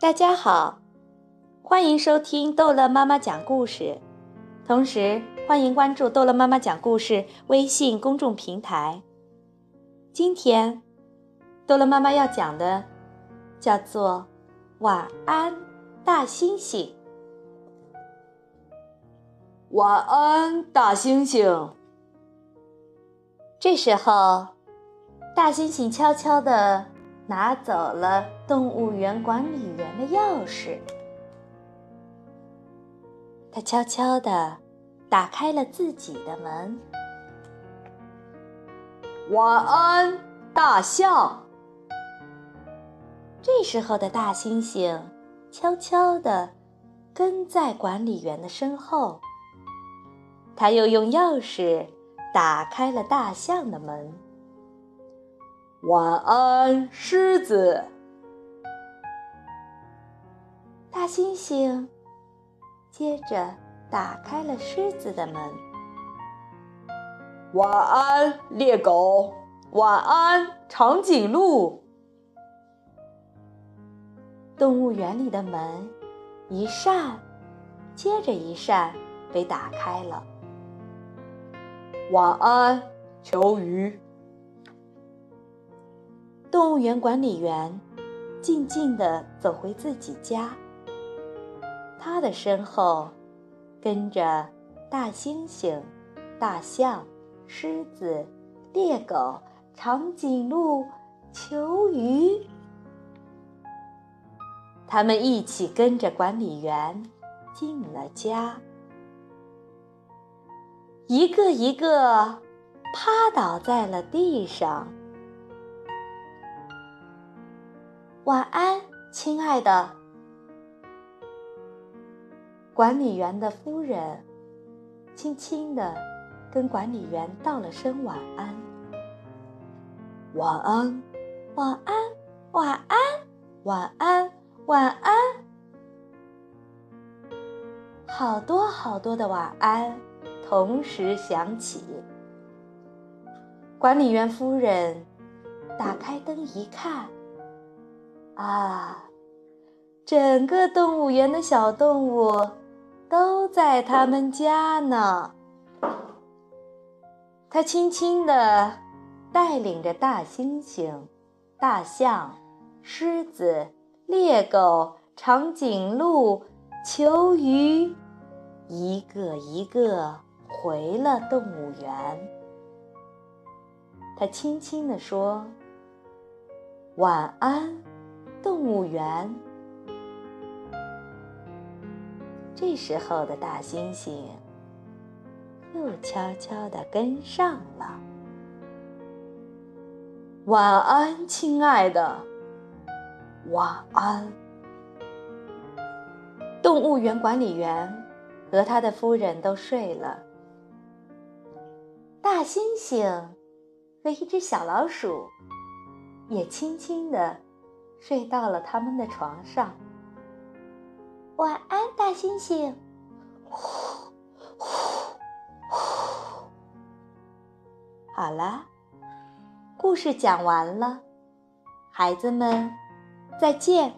大家好，欢迎收听逗乐妈妈讲故事，同时欢迎关注逗乐妈妈讲故事微信公众平台。今天，逗乐妈妈要讲的叫做《晚安，大猩猩》。晚安，大猩猩。这时候，大猩猩悄悄地拿走了动物园管理员的钥匙。他悄悄地打开了自己的门。晚安，大象。这时候的大猩猩悄悄地跟在管理员的身后。他又用钥匙打开了大象的门。晚安，狮子。大猩猩接着打开了狮子的门。晚安，猎狗。晚安，长颈鹿。动物园里的门一扇接着一扇被打开了。晚安，球鱼。动物园管理员静静地走回自己家，他的身后跟着大猩猩、大象、狮子、猎狗、长颈鹿、球鱼，他们一起跟着管理员进了家。一个一个趴倒在了地上。晚安，亲爱的。管理员的夫人轻轻地跟管理员道了声晚安。晚安，晚安，晚安，晚安，晚安。好多好多的晚安。同时响起。管理员夫人打开灯一看，啊，整个动物园的小动物都在他们家呢。他轻轻地带领着大猩猩、大象、狮子、猎狗、长颈鹿、球鱼，一个一个。回了动物园，他轻轻地说：“晚安，动物园。”这时候的大猩猩又悄悄地跟上了。“晚安，亲爱的。”“晚安。”动物园管理员和他的夫人都睡了。大猩猩和一只小老鼠也轻轻地睡到了他们的床上。晚安，大猩猩。呼呼呼。好了，故事讲完了，孩子们，再见。